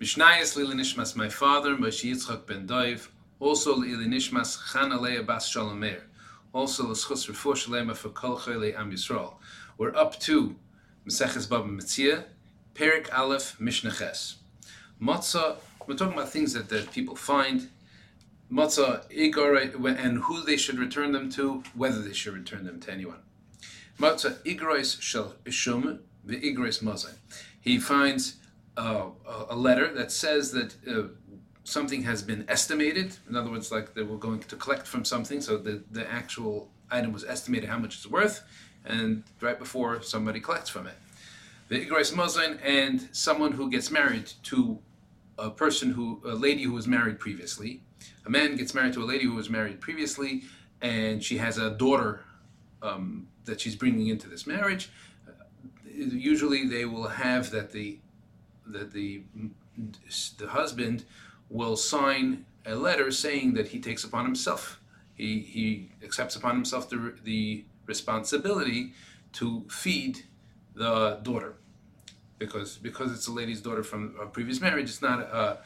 Mishnayos Lili Nishmas, my father, Moshe Yitzchak ben Doiv, also Lili Nishmas, Chana Leah Bas also L'schus Refuah Shalema for Kol Chayli Am Yisrael. We're up to Maseches Baba Metzia, Perik Aleph Mishnah Ches. Matzah, we're talking about things that, that people find. Matzah, Igor, and who they should return them to, whether they should return them to anyone. Matzah, Igrois Shel Ishum, the Igrois Mazai. He finds uh, a letter that says that uh, something has been estimated. In other words, like they were going to collect from something, so the, the actual item was estimated how much it's worth, and right before somebody collects from it. The Igrais Mazon and someone who gets married to a person who, a lady who was married previously. A man gets married to a lady who was married previously, and she has a daughter um, that she's bringing into this marriage. Uh, usually, they will have that the that the the husband will sign a letter saying that he takes upon himself. He, he accepts upon himself the, the responsibility to feed the daughter. Because, because it's a lady's daughter from a previous marriage, it's not a,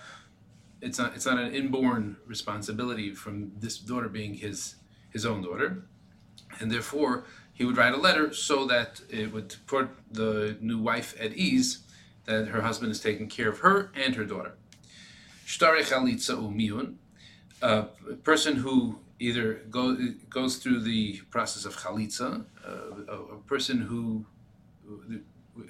it's not it's not an inborn responsibility from this daughter being his his own daughter, and therefore he would write a letter so that it would put the new wife at ease that her husband is taking care of her and her daughter. Shtare chalitza umiyun, a person who either go, goes through the process of chalitza, uh, a, a, person who,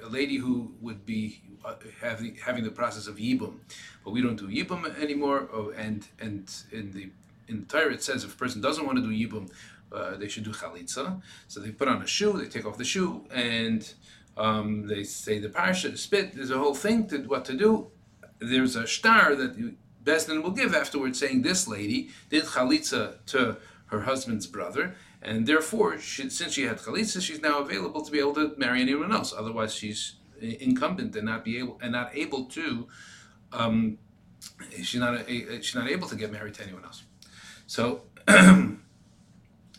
a lady who would be uh, having, having the process of yibum, but we don't do yibum anymore. Oh, and and in the in the Torah it says if a person doesn't want to do yibum, uh, they should do chalitza. So they put on a shoe, they take off the shoe, and um, they say the parsha, spit. There's a whole thing to what to do there's a shtar that Besdin will give afterwards saying this lady did chalitza to her husband's brother, and therefore, she, since she had chalitza, she's now available to be able to marry anyone else. Otherwise, she's incumbent and not be able and not able to. Um, she's not a, she's not able to get married to anyone else. So,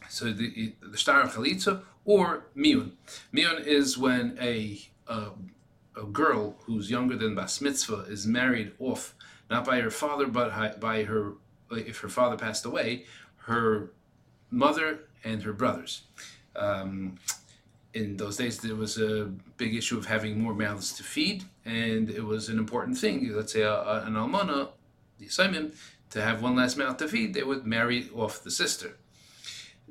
so the the shtar of chalitza or miun. Miun is when a um, a girl who's younger than bas mitzvah is married off, not by her father, but by her, if her father passed away, her mother and her brothers. Um, in those days, there was a big issue of having more mouths to feed, and it was an important thing. Let's say a, a, an almana, the assignment, to have one last mouth to feed, they would marry off the sister.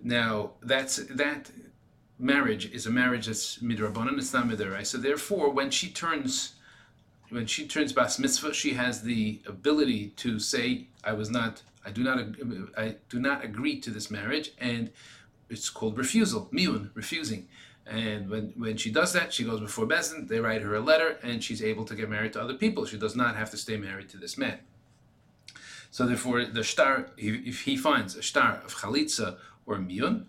Now, that's that marriage is a marriage that's midrabanan, it's not midarai. So therefore, when she turns, when she turns bas mitzvah, she has the ability to say, "I was not, I do not, I do not agree to this marriage," and it's called refusal, miun, refusing. And when, when she does that, she goes before Bezdin, they write her a letter, and she's able to get married to other people. She does not have to stay married to this man. So therefore, the shtar, if he finds a shtar of chalitza or miyun,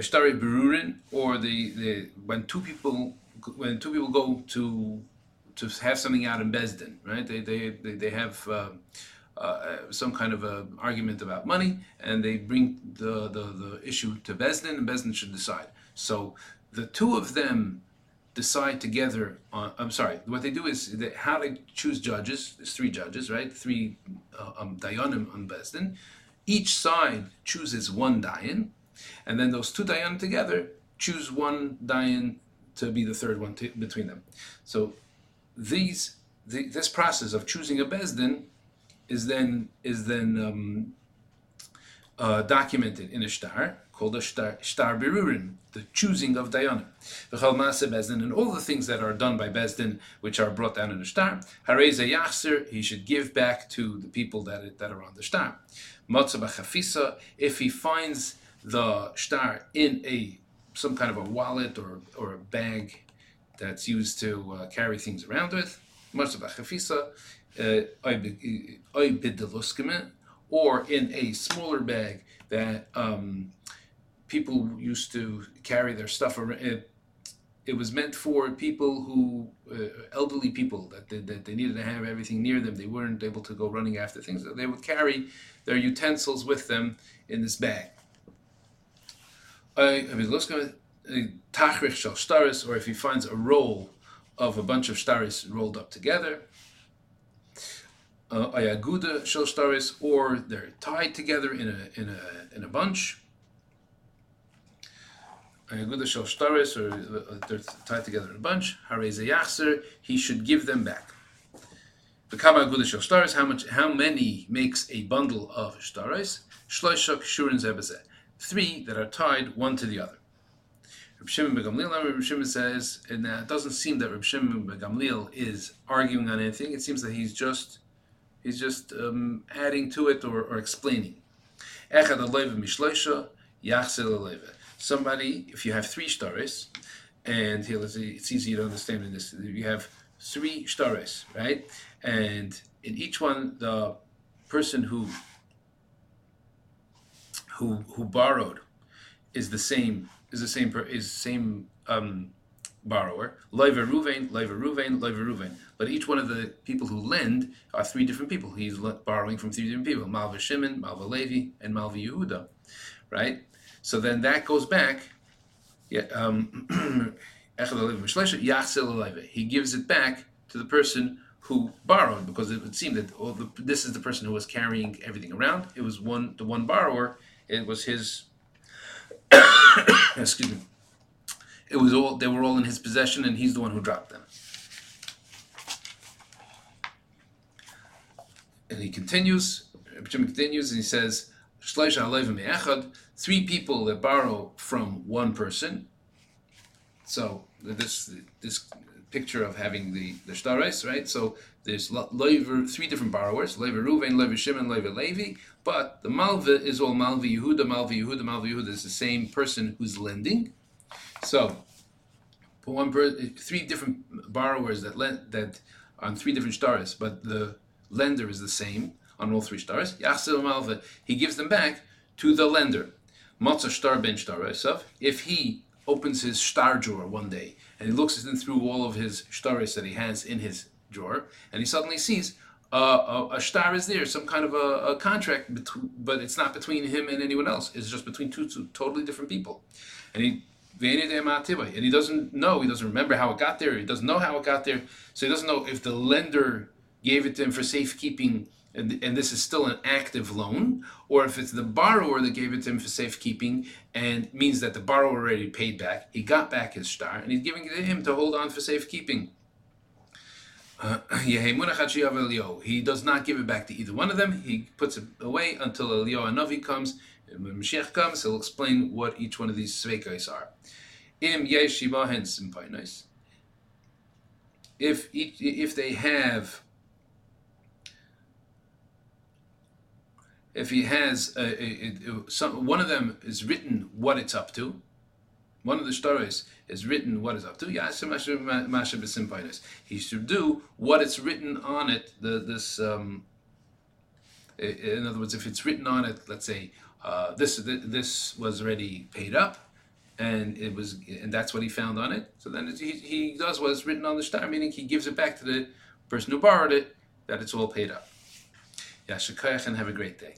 Shtari Berurin, or the, the when two people when two people go to to have something out in Besdin, right? They they they, they have uh, uh, some kind of a argument about money, and they bring the, the the issue to Besdin, and Besdin should decide. So the two of them decide together on. I'm sorry. What they do is they, how they choose judges. There's three judges, right? Three uh, um, dayanim on Besdin. Each side chooses one dayan and then those two dayan together choose one dayan to be the third one to, between them. So these the, this process of choosing a bezdin is then is then um, uh, documented in a shtar called a shtar, shtar birurin, the choosing of dayanim. V'chal maase bezdin, and all the things that are done by bezdin, which are brought down in the shtar. Hareza yachser, he should give back to the people that that are on the shtar. Matzah if he finds the shtar in a some kind of a wallet or, or a bag that's used to uh, carry things around with, much of a Khafisa, uh, or in a smaller bag that um, people used to carry their stuff around. It, it was meant for people who, uh, elderly people, that they, that they needed to have everything near them. They weren't able to go running after things. They would carry their utensils with them in this bag or if he finds a roll of a bunch of staris rolled up together. uh, ayaguda shel shtaris, or they're tied together in a in a in a bunch. Ayaguda shel shtaris, or uh, they're tied together in a bunch. Hareze yachser, he should give them back. The kama aguda shel shtaris, how much? How many makes a bundle of shtaris? Shloisha kshurin zebazeh. Three that are tied one to the other. Reb Shimon Begamliel, Reb Shimon says, and it doesn't seem that Reb Shimon Begamliel is arguing on anything. It seems that he's just he's just um, adding to it or, or explaining. Echad Somebody, if you have three stories, and here, it's easy to understand in this. You have three stories, right? And in each one, the person who who who borrowed is the same is the same is same um, borrower. Loiva Ruvain, Loiva Ruvain, Loiva Ruvain. But each one of the people who lend are three different people. He's borrowing from three different people: Malva Shimon, Malva Levi, and Malva Yehuda. Right. So then that goes back. Yeah. Um, he gives it back to the person who borrowed because it would seem that the, this is the person who was carrying everything around. It was one the one borrower. It was his. excuse me. It was all they were all in his possession, and he's the one who dropped them. And he continues. Jim continues, and he says, Three people that borrow from one person. So this this picture of having the the shtares, right? So there's three different borrowers: Lever Ruvain, Lever Shimon, Lever Levi. But the Malva is all Malva Yehuda, Malva Yehuda, Malva Yehuda is the same person who's lending. So, one per, three different borrowers that lend that on three different shtars, but the lender is the same on all three shtars. Yachsil Malva, he gives them back to the lender. Matzah shtar ben shtar If he opens his shtar drawer one day and he looks in through all of his shtaris that he has in his drawer, and he suddenly sees uh, a, a shtar is there, some kind of a, a contract, between, but it's not between him and anyone else. It's just between two, two totally different people. And he and he doesn't know, he doesn't remember how it got there, he doesn't know how it got there, so he doesn't know if the lender gave it to him for safekeeping and, and this is still an active loan, or if it's the borrower that gave it to him for safekeeping and means that the borrower already paid back, he got back his shtar, and he's giving it to him to hold on for safekeeping. Uh, he does not give it back to either one of them. He puts it away until Eliyahu Navi comes. When Mashiach comes, he'll explain what each one of these sveikais are. If if they have, if he has a, a, a, some, one of them is written what it's up to, one of the stories is written what is up to. He should do what it's written on it. The, this, um, in other words, if it's written on it, let's say uh, this this was already paid up, and it was, and that's what he found on it. So then he, he does what is written on the shtar, meaning he gives it back to the person who borrowed it, that it's all paid up. Yashikayach and have a great day.